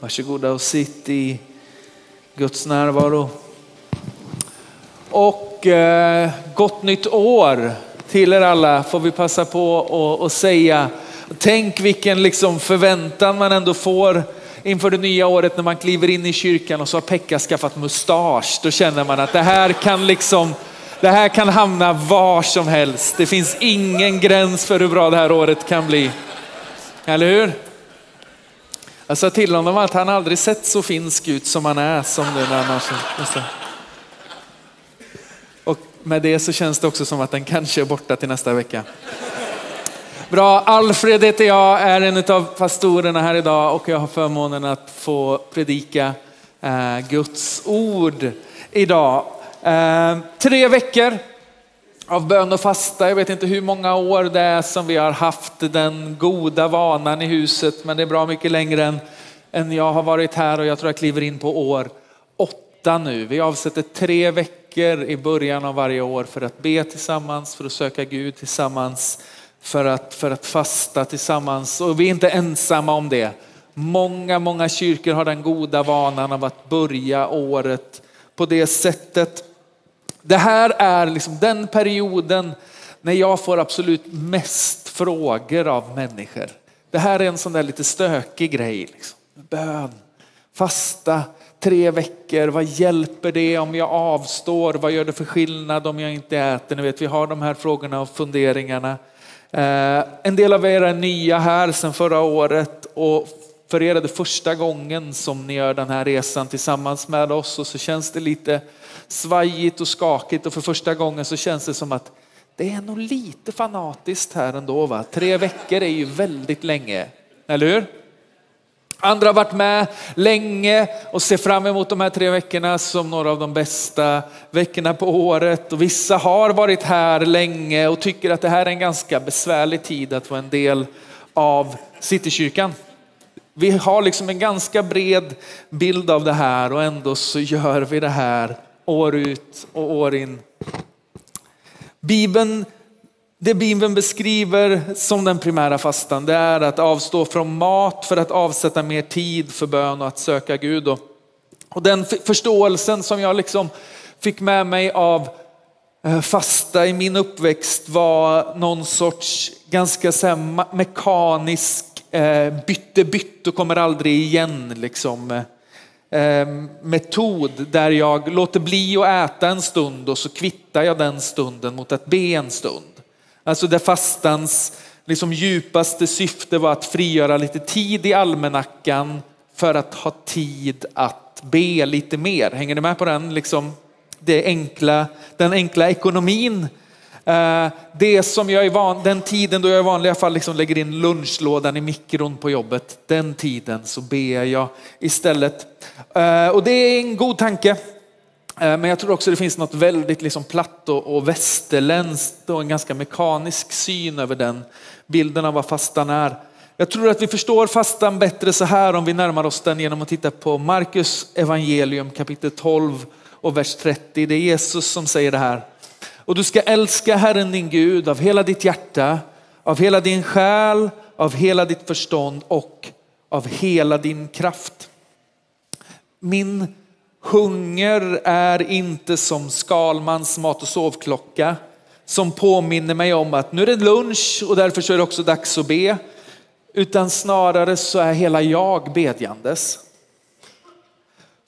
Varsågoda och sitt i Guds närvaro. Och eh, gott nytt år till er alla får vi passa på att säga. Tänk vilken liksom förväntan man ändå får inför det nya året när man kliver in i kyrkan och så har Pekka skaffat mustasch. Då känner man att det här kan liksom det här kan hamna var som helst. Det finns ingen gräns för hur bra det här året kan bli. Eller hur? Jag sa till honom att han aldrig sett så finsk ut som han är som nu när han Och med det så känns det också som att den kanske är borta till nästa vecka. Bra, Alfred heter jag, är en av pastorerna här idag och jag har förmånen att få predika eh, Guds ord idag. Eh, tre veckor av bön och fasta. Jag vet inte hur många år det är som vi har haft den goda vanan i huset, men det är bra mycket längre än, än jag har varit här och jag tror jag kliver in på år åtta nu. Vi avsätter tre veckor i början av varje år för att be tillsammans, för att söka Gud tillsammans, för att, för att fasta tillsammans. Och vi är inte ensamma om det. Många, många kyrkor har den goda vanan av att börja året på det sättet. Det här är liksom den perioden när jag får absolut mest frågor av människor. Det här är en sån där lite stökig grej. Liksom. Bön, fasta, tre veckor, vad hjälper det om jag avstår? Vad gör det för skillnad om jag inte äter? Ni vet, vi har de här frågorna och funderingarna. Eh, en del av er är nya här sedan förra året och för er är det första gången som ni gör den här resan tillsammans med oss och så känns det lite svajigt och skakigt och för första gången så känns det som att det är nog lite fanatiskt här ändå. Va? Tre veckor är ju väldigt länge, eller hur? Andra har varit med länge och ser fram emot de här tre veckorna som några av de bästa veckorna på året. Och vissa har varit här länge och tycker att det här är en ganska besvärlig tid att vara en del av Citykyrkan. Vi har liksom en ganska bred bild av det här och ändå så gör vi det här år ut och år in. Bibeln, det Bibeln beskriver som den primära fastan, det är att avstå från mat för att avsätta mer tid för bön och att söka Gud. Och den förståelsen som jag liksom fick med mig av eh, fasta i min uppväxt var någon sorts ganska så mekanisk Eh, bytte bytt och kommer aldrig igen liksom eh, metod där jag låter bli att äta en stund och så kvittar jag den stunden mot att be en stund. Alltså där fastans liksom djupaste syfte var att frigöra lite tid i almanackan för att ha tid att be lite mer. Hänger ni med på den, liksom, det enkla, den enkla ekonomin Eh, det som jag är van, den tiden då jag i vanliga fall liksom lägger in lunchlådan i mikron på jobbet, den tiden så ber jag istället. Eh, och det är en god tanke. Eh, men jag tror också det finns något väldigt liksom platt och västerländskt och en ganska mekanisk syn över den bilden av vad fastan är. Jag tror att vi förstår fastan bättre så här om vi närmar oss den genom att titta på Markus evangelium kapitel 12 och vers 30. Det är Jesus som säger det här. Och du ska älska Herren din Gud av hela ditt hjärta, av hela din själ, av hela ditt förstånd och av hela din kraft. Min hunger är inte som Skalmans mat och sovklocka som påminner mig om att nu är det lunch och därför så är det också dags att be. Utan snarare så är hela jag bedjandes.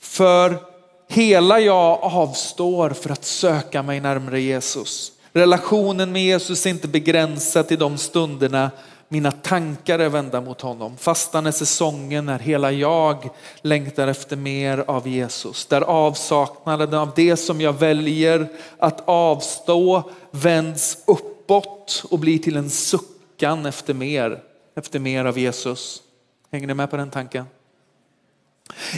För Hela jag avstår för att söka mig närmare Jesus. Relationen med Jesus är inte begränsad till de stunderna mina tankar är vända mot honom. Fastan är säsongen när hela jag längtar efter mer av Jesus. Där avsaknaden av det som jag väljer att avstå vänds uppåt och blir till en suckan efter mer, efter mer av Jesus. Hänger ni med på den tanken?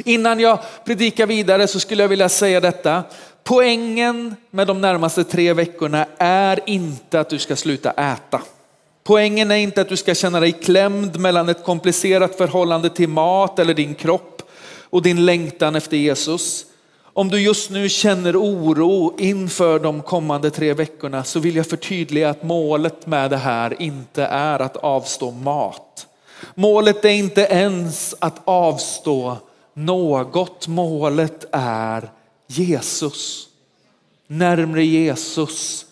Innan jag predikar vidare så skulle jag vilja säga detta. Poängen med de närmaste tre veckorna är inte att du ska sluta äta. Poängen är inte att du ska känna dig klämd mellan ett komplicerat förhållande till mat eller din kropp och din längtan efter Jesus. Om du just nu känner oro inför de kommande tre veckorna så vill jag förtydliga att målet med det här inte är att avstå mat. Målet är inte ens att avstå något. Målet är Jesus. Närmre Jesus.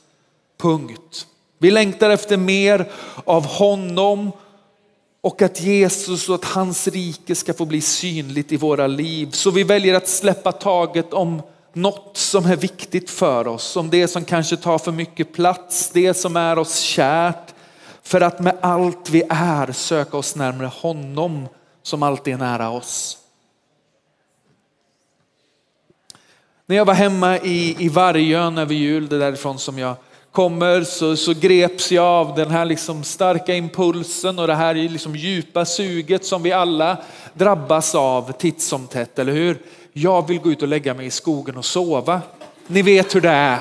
Punkt. Vi längtar efter mer av honom och att Jesus och att hans rike ska få bli synligt i våra liv. Så vi väljer att släppa taget om något som är viktigt för oss, om det som kanske tar för mycket plats, det som är oss kärt. För att med allt vi är söka oss närmare honom som alltid är nära oss. När jag var hemma i, i Vargön över jul, det därifrån som jag kommer, så, så greps jag av den här liksom starka impulsen och det här liksom djupa suget som vi alla drabbas av titt som tätt, eller hur? Jag vill gå ut och lägga mig i skogen och sova. Ni vet hur det är.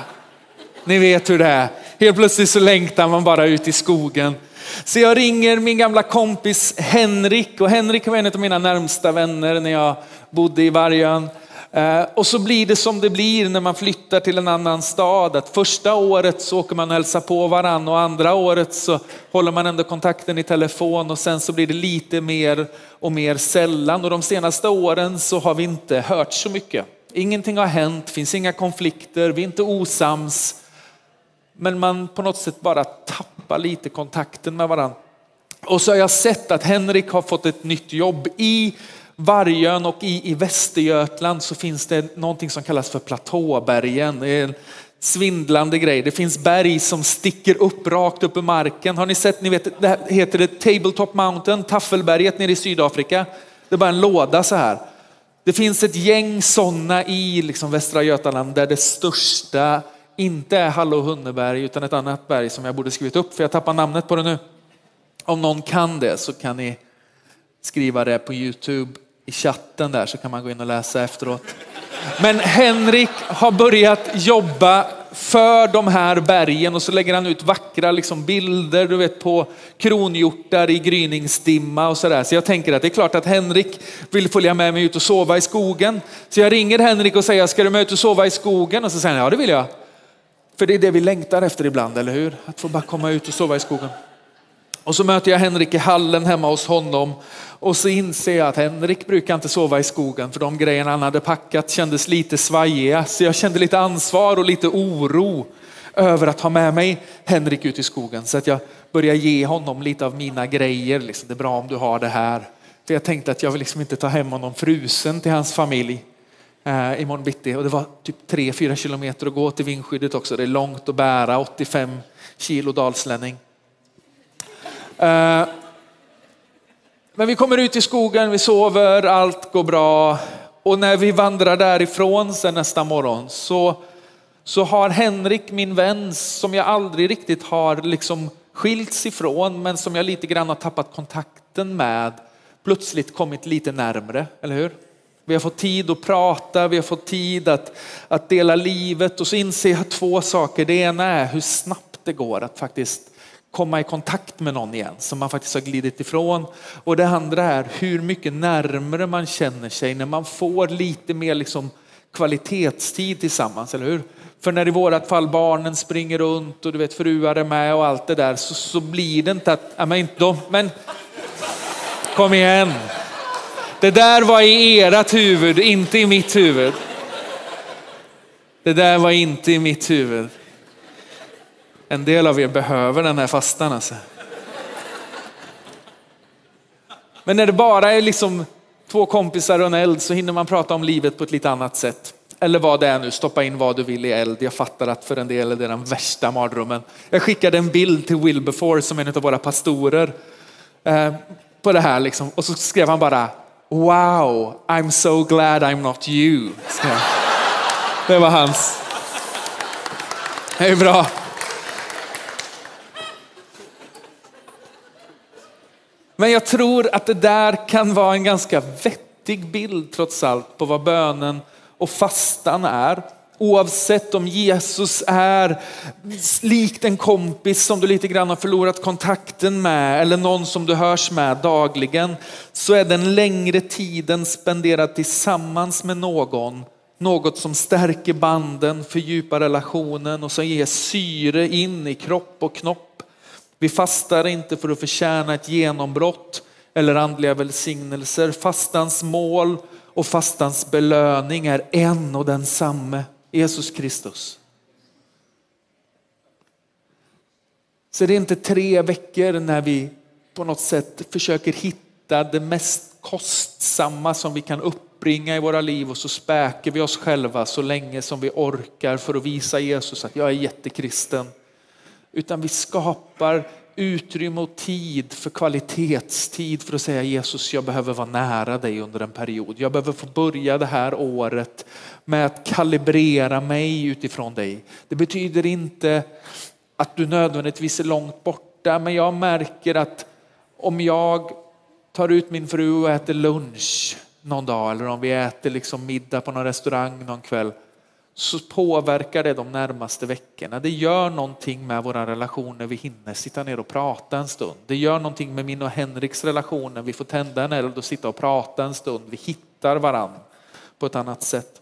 Ni vet hur det är. Helt plötsligt så längtar man bara ut i skogen. Så jag ringer min gamla kompis Henrik och Henrik var en av mina närmsta vänner när jag bodde i Vargön. Eh, och så blir det som det blir när man flyttar till en annan stad. Att första året så åker man och hälsar på varann och andra året så håller man ändå kontakten i telefon och sen så blir det lite mer och mer sällan. Och de senaste åren så har vi inte hört så mycket. Ingenting har hänt, finns inga konflikter, vi är inte osams. Men man på något sätt bara tappar lite kontakten med varandra. Och så har jag sett att Henrik har fått ett nytt jobb i Vargön och i, i Västergötland så finns det någonting som kallas för platåbergen. Det är en svindlande grej. Det finns berg som sticker upp rakt upp i marken. Har ni sett, ni vet, det heter det Tabletop Mountain, Taffelberget nere i Sydafrika. Det är bara en låda så här. Det finns ett gäng sådana i liksom Västra Götaland där det största inte är Hallå Hunneberg utan ett annat berg som jag borde skrivit upp för jag tappar namnet på det nu. Om någon kan det så kan ni skriva det på Youtube i chatten där så kan man gå in och läsa efteråt. Men Henrik har börjat jobba för de här bergen och så lägger han ut vackra liksom bilder du vet, på kronhjortar i gryningsdimma och sådär. Så jag tänker att det är klart att Henrik vill följa med mig ut och sova i skogen. Så jag ringer Henrik och säger, ska du med ut och sova i skogen? Och så säger han, ja det vill jag. För det är det vi längtar efter ibland, eller hur? Att få bara komma ut och sova i skogen. Och så möter jag Henrik i hallen hemma hos honom och så inser jag att Henrik brukar inte sova i skogen för de grejerna han hade packat kändes lite svajiga. Så jag kände lite ansvar och lite oro över att ha med mig Henrik ut i skogen. Så att jag började ge honom lite av mina grejer. Liksom, det är bra om du har det här. För jag tänkte att jag vill liksom inte ta hem honom frusen till hans familj eh, imorgon bitti. Och det var typ 3-4 kilometer att gå till vindskyddet också. Det är långt att bära, 85 kilo dalslänning. Eh, men vi kommer ut i skogen, vi sover, allt går bra. Och när vi vandrar därifrån sen nästa morgon så, så har Henrik, min vän, som jag aldrig riktigt har liksom skilts ifrån, men som jag lite grann har tappat kontakten med, plötsligt kommit lite närmre, eller hur? Vi har fått tid att prata, vi har fått tid att, att dela livet och så inser jag två saker. Det ena är hur snabbt det går att faktiskt komma i kontakt med någon igen som man faktiskt har glidit ifrån. Och det andra är hur mycket närmre man känner sig när man får lite mer liksom kvalitetstid tillsammans, eller hur? För när i vårat fall barnen springer runt och du vet fruar är med och allt det där så, så blir det inte att, ja men inte de, men kom igen. Det där var i ert huvud, inte i mitt huvud. Det där var inte i mitt huvud. En del av er behöver den här fastan alltså. Men när det bara är liksom två kompisar och en eld så hinner man prata om livet på ett lite annat sätt. Eller vad det är nu, stoppa in vad du vill i eld. Jag fattar att för en del är det den värsta mardrömmen. Jag skickade en bild till Wilberforce som är en av våra pastorer eh, på det här liksom. och så skrev han bara Wow, I'm so glad I'm not you. Det var hans. Det är bra. Men jag tror att det där kan vara en ganska vettig bild trots allt på vad bönen och fastan är. Oavsett om Jesus är likt en kompis som du lite grann har förlorat kontakten med eller någon som du hörs med dagligen så är den längre tiden spenderad tillsammans med någon något som stärker banden, fördjupar relationen och som ger syre in i kropp och knopp vi fastar inte för att förtjäna ett genombrott eller andliga välsignelser. Fastans mål och fastans belöning är en och densamme, Jesus Kristus. Så det är inte tre veckor när vi på något sätt försöker hitta det mest kostsamma som vi kan uppbringa i våra liv och så späker vi oss själva så länge som vi orkar för att visa Jesus att jag är jättekristen. Utan vi skapar utrymme och tid för kvalitetstid för att säga Jesus, jag behöver vara nära dig under en period. Jag behöver få börja det här året med att kalibrera mig utifrån dig. Det betyder inte att du nödvändigtvis är långt borta, men jag märker att om jag tar ut min fru och äter lunch någon dag eller om vi äter liksom middag på någon restaurang någon kväll så påverkar det de närmaste veckorna. Det gör någonting med våra relationer. Vi hinner sitta ner och prata en stund. Det gör någonting med min och Henriks relationer. Vi får tända en eld och sitta och prata en stund. Vi hittar varandra på ett annat sätt.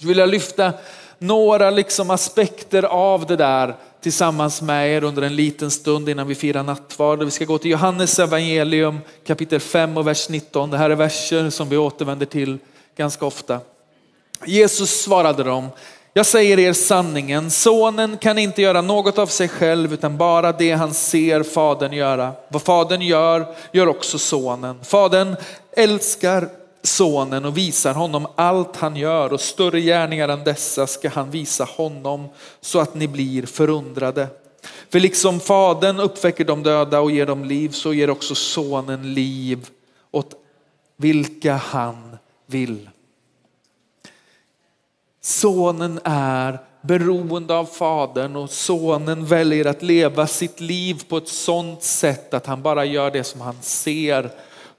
Så vill jag lyfta några liksom aspekter av det där tillsammans med er under en liten stund innan vi firar nattvard. Vi ska gå till Johannes evangelium kapitel 5 och vers 19. Det här är verser som vi återvänder till ganska ofta. Jesus svarade dem, jag säger er sanningen, sonen kan inte göra något av sig själv utan bara det han ser fadern göra. Vad fadern gör, gör också sonen. Fadern älskar sonen och visar honom allt han gör och större gärningar än dessa ska han visa honom så att ni blir förundrade. För liksom fadern uppväcker de döda och ger dem liv så ger också sonen liv åt vilka han vill. Sonen är beroende av fadern och sonen väljer att leva sitt liv på ett sådant sätt att han bara gör det som han ser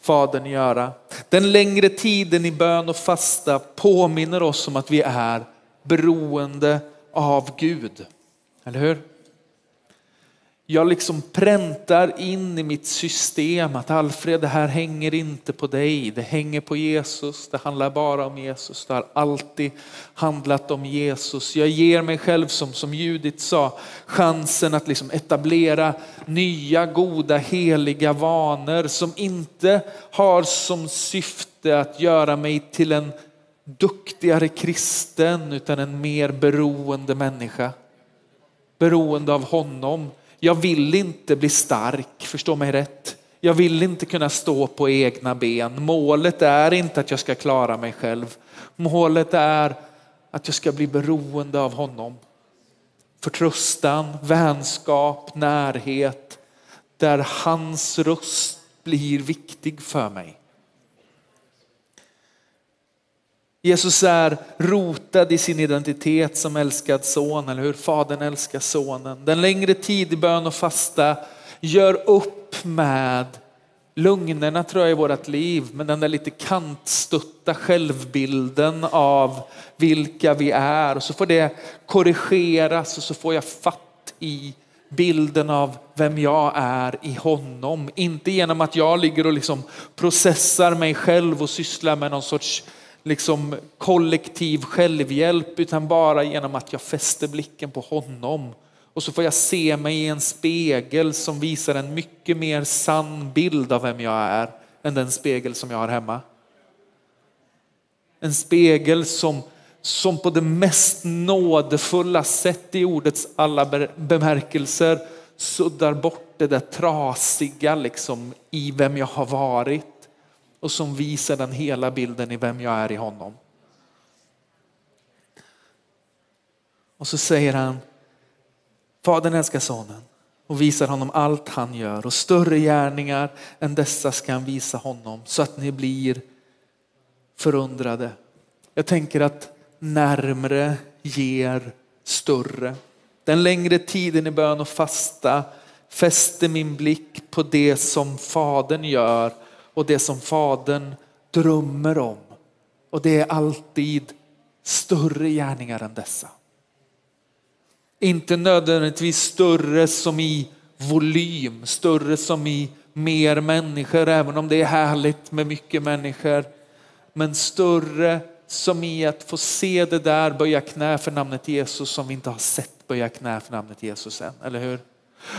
Fadern göra. Den längre tiden i bön och fasta påminner oss om att vi är beroende av Gud. Eller hur? Jag liksom präntar in i mitt system att Alfred, det här hänger inte på dig, det hänger på Jesus. Det handlar bara om Jesus, det har alltid handlat om Jesus. Jag ger mig själv, som, som Judit sa, chansen att liksom etablera nya, goda, heliga vanor som inte har som syfte att göra mig till en duktigare kristen utan en mer beroende människa. Beroende av honom jag vill inte bli stark, förstå mig rätt. Jag vill inte kunna stå på egna ben. Målet är inte att jag ska klara mig själv. Målet är att jag ska bli beroende av honom. Förtröstan, vänskap, närhet. Där hans röst blir viktig för mig. Jesus är rotad i sin identitet som älskad son, eller hur? Fadern älskar sonen. Den längre tid i bön och fasta gör upp med lugnerna tror jag i vårt liv, men den där lite kantstötta självbilden av vilka vi är. Och så får det korrigeras och så får jag fatt i bilden av vem jag är i honom. Inte genom att jag ligger och liksom processar mig själv och sysslar med någon sorts liksom kollektiv självhjälp utan bara genom att jag fäster blicken på honom. Och så får jag se mig i en spegel som visar en mycket mer sann bild av vem jag är än den spegel som jag har hemma. En spegel som, som på det mest nådefulla sätt i ordets alla bemärkelser suddar bort det där trasiga liksom, i vem jag har varit och som visar den hela bilden i vem jag är i honom. Och så säger han, Fadern älskar sonen och visar honom allt han gör och större gärningar än dessa ska han visa honom så att ni blir förundrade. Jag tänker att närmre ger större. Den längre tiden i bön och fasta fäster min blick på det som Fadern gör och det som Fadern drömmer om. Och det är alltid större gärningar än dessa. Inte nödvändigtvis större som i volym, större som i mer människor, även om det är härligt med mycket människor. Men större som i att få se det där böja knä för namnet Jesus som vi inte har sett böja knä för namnet Jesus än, eller hur?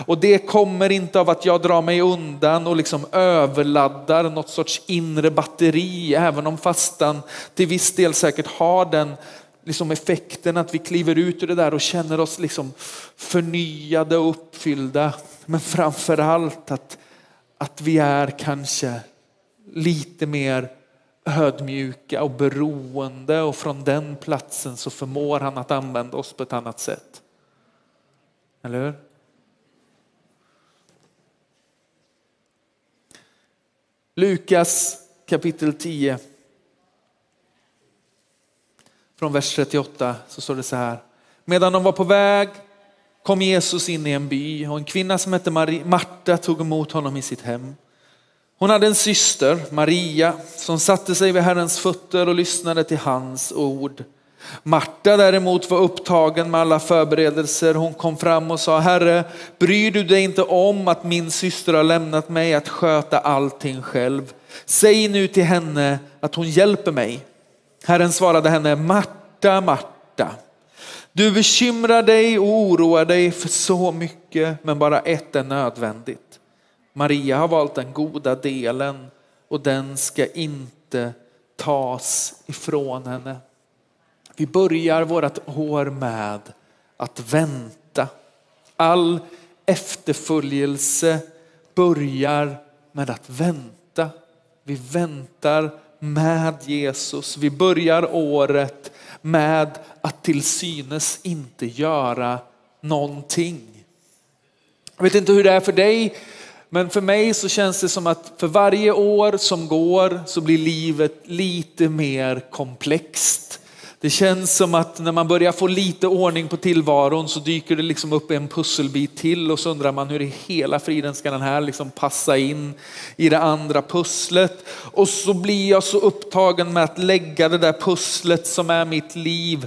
Och det kommer inte av att jag drar mig undan och liksom överladdar något sorts inre batteri, även om fastan till viss del säkert har den liksom effekten att vi kliver ut ur det där och känner oss liksom förnyade och uppfyllda. Men framför allt att, att vi är kanske lite mer ödmjuka och beroende och från den platsen så förmår han att använda oss på ett annat sätt. Eller hur? Lukas kapitel 10. Från vers 38 så står det så här. Medan de var på väg kom Jesus in i en by och en kvinna som hette Marta tog emot honom i sitt hem. Hon hade en syster, Maria, som satte sig vid Herrens fötter och lyssnade till hans ord. Marta däremot var upptagen med alla förberedelser. Hon kom fram och sa, Herre, bryr du dig inte om att min syster har lämnat mig att sköta allting själv? Säg nu till henne att hon hjälper mig. Herren svarade henne, Marta, Marta, du bekymrar dig och oroar dig för så mycket, men bara ett är nödvändigt. Maria har valt den goda delen och den ska inte tas ifrån henne. Vi börjar vårt år med att vänta. All efterföljelse börjar med att vänta. Vi väntar med Jesus. Vi börjar året med att till synes inte göra någonting. Jag vet inte hur det är för dig, men för mig så känns det som att för varje år som går så blir livet lite mer komplext. Det känns som att när man börjar få lite ordning på tillvaron så dyker det liksom upp en pusselbit till och så undrar man hur i hela friden ska den här liksom passa in i det andra pusslet. Och så blir jag så upptagen med att lägga det där pusslet som är mitt liv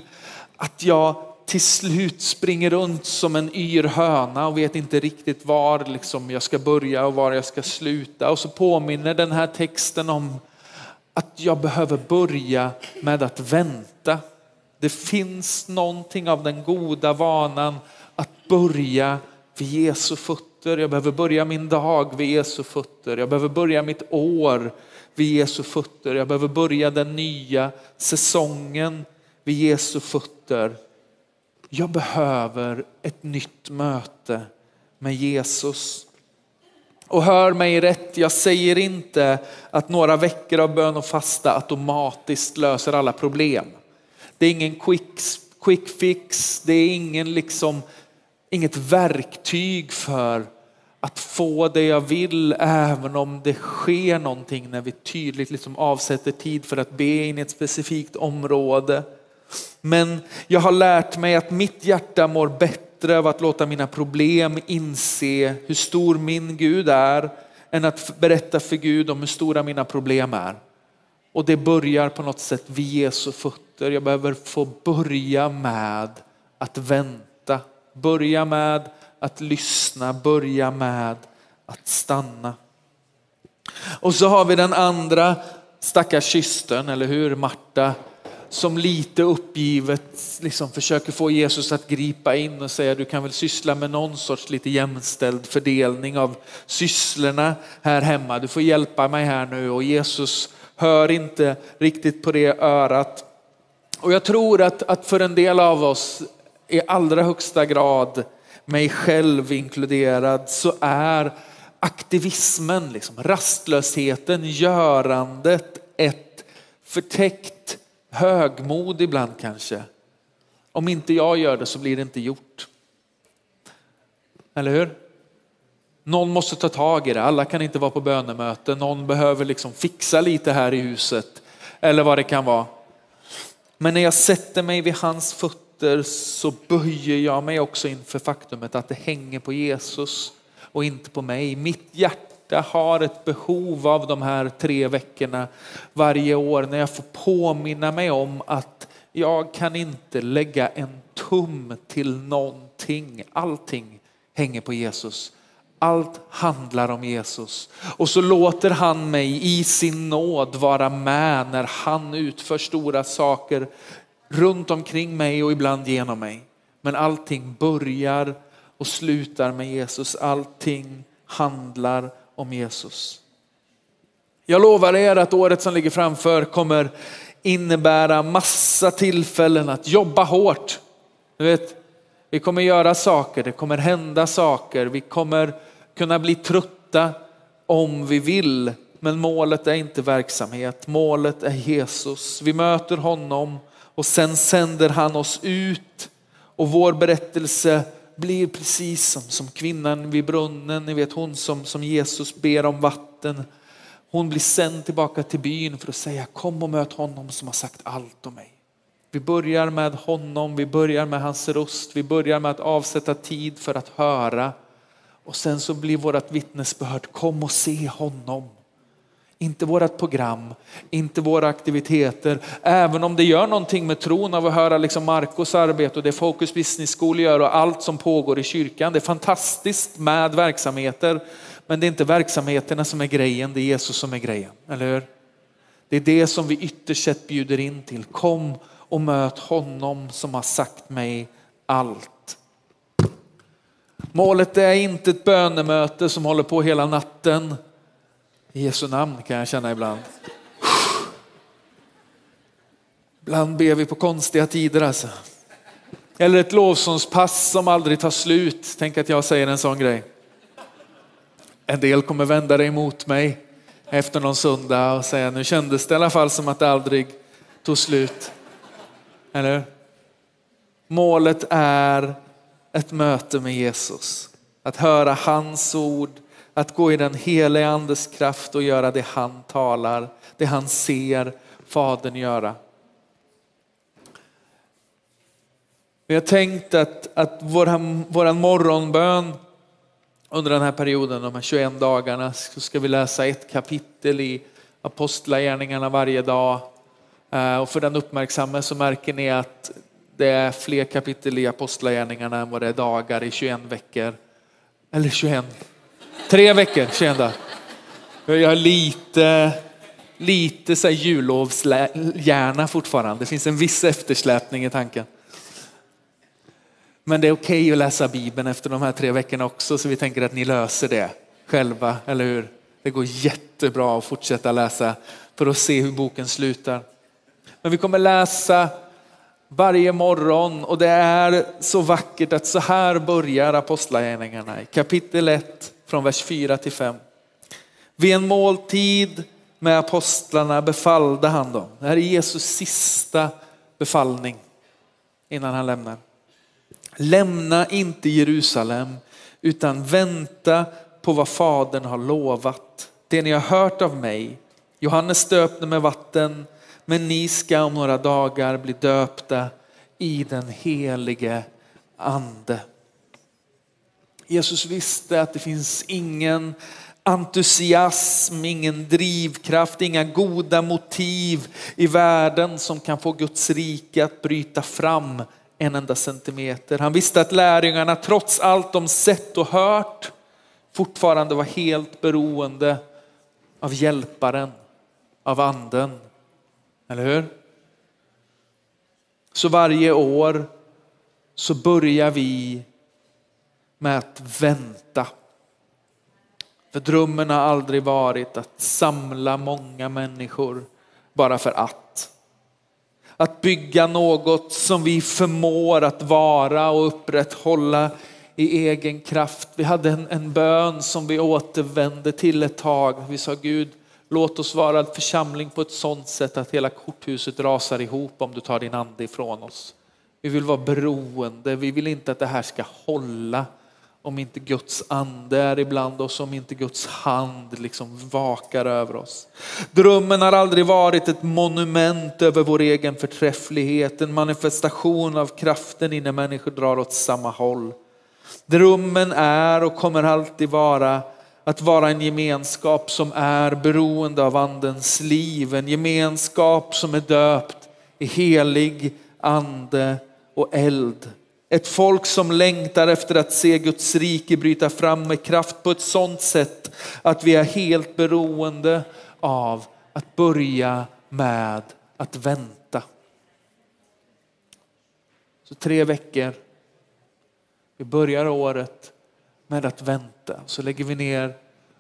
att jag till slut springer runt som en yr höna och vet inte riktigt var liksom jag ska börja och var jag ska sluta. Och så påminner den här texten om att jag behöver börja med att vänta. Det finns någonting av den goda vanan att börja vid Jesu fötter. Jag behöver börja min dag vid Jesu fötter. Jag behöver börja mitt år vid Jesu fötter. Jag behöver börja den nya säsongen vid Jesu fötter. Jag behöver ett nytt möte med Jesus. Och hör mig rätt, jag säger inte att några veckor av bön och fasta automatiskt löser alla problem. Det är ingen quick, quick fix, det är ingen liksom, inget verktyg för att få det jag vill även om det sker någonting när vi tydligt liksom avsätter tid för att be in i ett specifikt område. Men jag har lärt mig att mitt hjärta mår bättre Bättre av att låta mina problem inse hur stor min Gud är än att berätta för Gud om hur stora mina problem är. Och det börjar på något sätt vid Jesu fötter. Jag behöver få börja med att vänta. Börja med att lyssna, börja med att stanna. Och så har vi den andra stackars systern, eller hur? Marta som lite uppgivet liksom försöker få Jesus att gripa in och säga du kan väl syssla med någon sorts lite jämställd fördelning av sysslorna här hemma. Du får hjälpa mig här nu och Jesus hör inte riktigt på det örat. Och jag tror att, att för en del av oss i allra högsta grad, mig själv inkluderad, så är aktivismen, liksom, rastlösheten, görandet ett förtäckt högmod ibland kanske. Om inte jag gör det så blir det inte gjort. Eller hur? Någon måste ta tag i det. Alla kan inte vara på bönemöte. Någon behöver liksom fixa lite här i huset eller vad det kan vara. Men när jag sätter mig vid hans fötter så böjer jag mig också inför faktumet att det hänger på Jesus och inte på mig. Mitt hjärta hjärta har ett behov av de här tre veckorna varje år när jag får påminna mig om att jag kan inte lägga en tum till någonting. Allting hänger på Jesus. Allt handlar om Jesus. Och så låter han mig i sin nåd vara med när han utför stora saker runt omkring mig och ibland genom mig. Men allting börjar och slutar med Jesus. Allting handlar om Jesus. Jag lovar er att året som ligger framför kommer innebära massa tillfällen att jobba hårt. Du vet, vi kommer göra saker, det kommer hända saker, vi kommer kunna bli trötta om vi vill. Men målet är inte verksamhet, målet är Jesus. Vi möter honom och sen sänder han oss ut och vår berättelse blir precis som, som kvinnan vid brunnen, ni vet hon som, som Jesus ber om vatten. Hon blir sänd tillbaka till byn för att säga kom och möt honom som har sagt allt om mig. Vi börjar med honom, vi börjar med hans röst, vi börjar med att avsätta tid för att höra. Och sen så blir vårt vittnesbörd, kom och se honom. Inte vårt program, inte våra aktiviteter. Även om det gör någonting med tron av att höra liksom Marcos arbete och det Focus Business School gör och allt som pågår i kyrkan. Det är fantastiskt med verksamheter. Men det är inte verksamheterna som är grejen, det är Jesus som är grejen. Eller hur? Det är det som vi ytterst sett bjuder in till. Kom och möt honom som har sagt mig allt. Målet är inte ett bönemöte som håller på hela natten. I Jesu namn kan jag känna ibland. Ibland ber vi på konstiga tider alltså. Eller ett lovsångspass som aldrig tar slut. Tänk att jag säger en sån grej. En del kommer vända dig emot mig efter någon söndag och säga nu kändes det i alla fall som att det aldrig tog slut. Eller Målet är ett möte med Jesus. Att höra hans ord, att gå i den heliga andes kraft och göra det han talar, det han ser Fadern göra. Vi har tänkt att, att vår, vår morgonbön under den här perioden, de här 21 dagarna, så ska vi läsa ett kapitel i Apostlagärningarna varje dag. Eh, och för den uppmärksamme så märker ni att det är fler kapitel i Apostlagärningarna än vad det är dagar i 21 veckor. Eller 21, tre veckor, 21 dagar. Jag har lite, lite så jullovshjärna fortfarande. Det finns en viss eftersläpning i tanken. Men det är okej okay att läsa Bibeln efter de här tre veckorna också, så vi tänker att ni löser det själva, eller hur? Det går jättebra att fortsätta läsa för att se hur boken slutar. Men vi kommer läsa varje morgon och det är så vackert att så här börjar Apostlagärningarna i kapitel 1 från vers 4 till 5. Vid en måltid med apostlarna befallde han dem. Det här är Jesus sista befallning innan han lämnar. Lämna inte Jerusalem utan vänta på vad Fadern har lovat. Det ni har hört av mig. Johannes döpte med vatten, men ni ska om några dagar bli döpta i den helige ande. Jesus visste att det finns ingen entusiasm, ingen drivkraft, inga goda motiv i världen som kan få Guds rike att bryta fram en enda centimeter. Han visste att lärjungarna trots allt de sett och hört fortfarande var helt beroende av hjälparen, av anden. Eller hur? Så varje år så börjar vi med att vänta. För drömmen har aldrig varit att samla många människor bara för att. Att bygga något som vi förmår att vara och upprätthålla i egen kraft. Vi hade en, en bön som vi återvände till ett tag. Vi sa Gud, låt oss vara en församling på ett sådant sätt att hela korthuset rasar ihop om du tar din ande ifrån oss. Vi vill vara beroende, vi vill inte att det här ska hålla om inte Guds ande är ibland oss, om inte Guds hand liksom vakar över oss. Drömmen har aldrig varit ett monument över vår egen förträfflighet, en manifestation av kraften innan människor drar åt samma håll. Drömmen är och kommer alltid vara att vara en gemenskap som är beroende av andens liv, en gemenskap som är döpt i helig ande och eld. Ett folk som längtar efter att se Guds rike bryta fram med kraft på ett sådant sätt att vi är helt beroende av att börja med att vänta. Så tre veckor. Vi börjar året med att vänta. Så lägger vi ner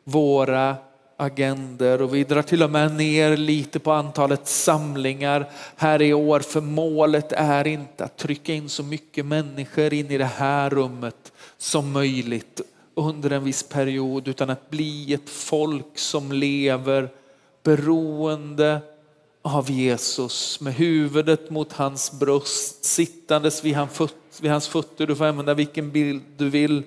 våra agender och vi drar till och med ner lite på antalet samlingar här i år för målet är inte att trycka in så mycket människor in i det här rummet som möjligt under en viss period utan att bli ett folk som lever beroende av Jesus med huvudet mot hans bröst sittandes vid hans fötter. Du får använda vilken bild du vill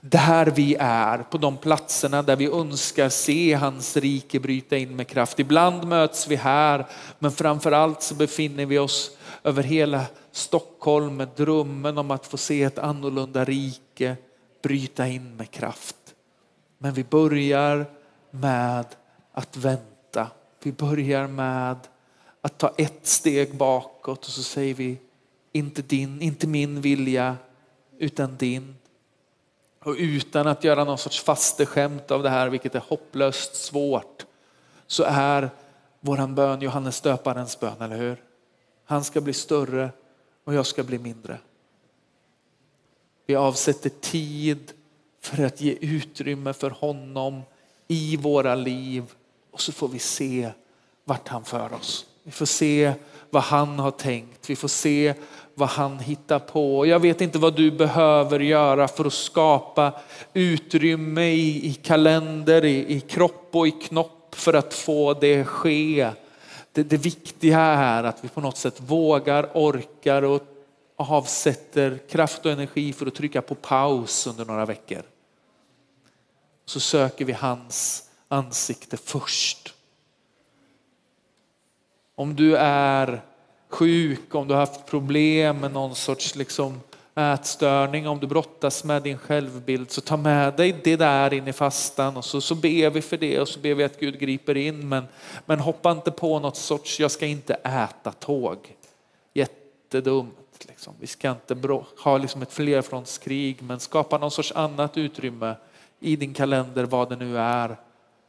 där vi är, på de platserna där vi önskar se hans rike bryta in med kraft. Ibland möts vi här, men framför allt så befinner vi oss över hela Stockholm med drömmen om att få se ett annorlunda rike bryta in med kraft. Men vi börjar med att vänta. Vi börjar med att ta ett steg bakåt och så säger vi inte din, inte min vilja utan din. Och utan att göra någon sorts fasteskämt av det här, vilket är hopplöst svårt, så är våran bön Johannes döparens bön, eller hur? Han ska bli större och jag ska bli mindre. Vi avsätter tid för att ge utrymme för honom i våra liv och så får vi se vart han för oss. Vi får se vad han har tänkt. Vi får se vad han hittar på. Jag vet inte vad du behöver göra för att skapa utrymme i, i kalender, i, i kropp och i knopp för att få det ske. Det, det viktiga är att vi på något sätt vågar, orkar och avsätter kraft och energi för att trycka på paus under några veckor. Så söker vi hans ansikte först. Om du är sjuk, om du har haft problem med någon sorts liksom ätstörning, om du brottas med din självbild så ta med dig det där in i fastan och så, så ber vi för det och så ber vi att Gud griper in. Men, men hoppa inte på något sorts, jag ska inte äta tåg. Jättedumt. Liksom. Vi ska inte ha liksom ett flerfrontskrig men skapa någon sorts annat utrymme i din kalender, vad det nu är,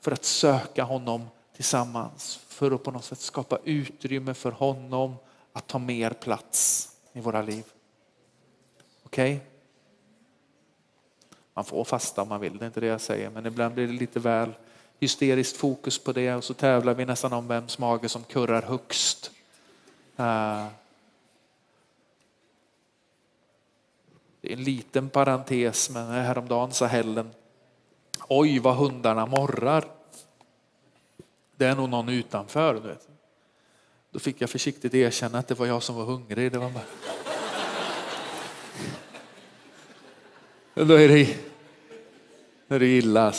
för att söka honom tillsammans. För att på något sätt skapa utrymme för honom att ta mer plats i våra liv. Okej? Okay? Man får fasta om man vill, det är inte det jag säger, men ibland blir det lite väl hysteriskt fokus på det och så tävlar vi nästan om vems mage som kurrar högst. Uh, det är en liten parentes, men häromdagen sa Helen, oj vad hundarna morrar. Det är nog någon utanför. Du vet. Då fick jag försiktigt erkänna att det var jag som var hungrig. Det var bara... Då är det, då är det illa.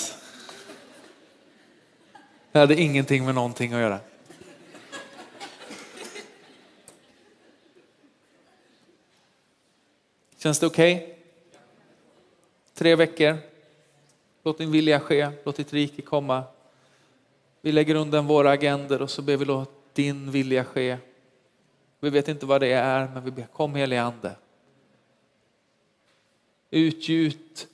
Det hade ingenting med någonting att göra. Känns det okej? Okay? Tre veckor. Låt din vilja ske, låt ditt rike komma. Vi lägger undan våra agender och så ber vi låt din vilja ske. Vi vet inte vad det är, men vi ber kom helige Ande. Utgjut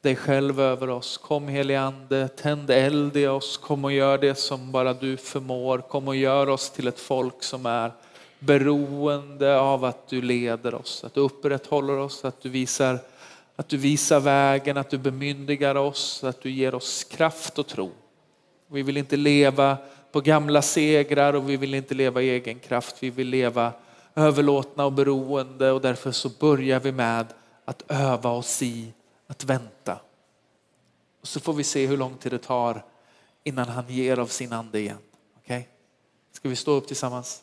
dig själv över oss. Kom helige Ande, tänd eld i oss. Kom och gör det som bara du förmår. Kom och gör oss till ett folk som är beroende av att du leder oss, att du upprätthåller oss, att du visar, att du visar vägen, att du bemyndigar oss, att du ger oss kraft och tro. Vi vill inte leva på gamla segrar och vi vill inte leva i egen kraft. Vi vill leva överlåtna och beroende och därför så börjar vi med att öva oss i att vänta. Och så får vi se hur lång tid det tar innan han ger av sin ande igen. Okej? Okay? Ska vi stå upp tillsammans?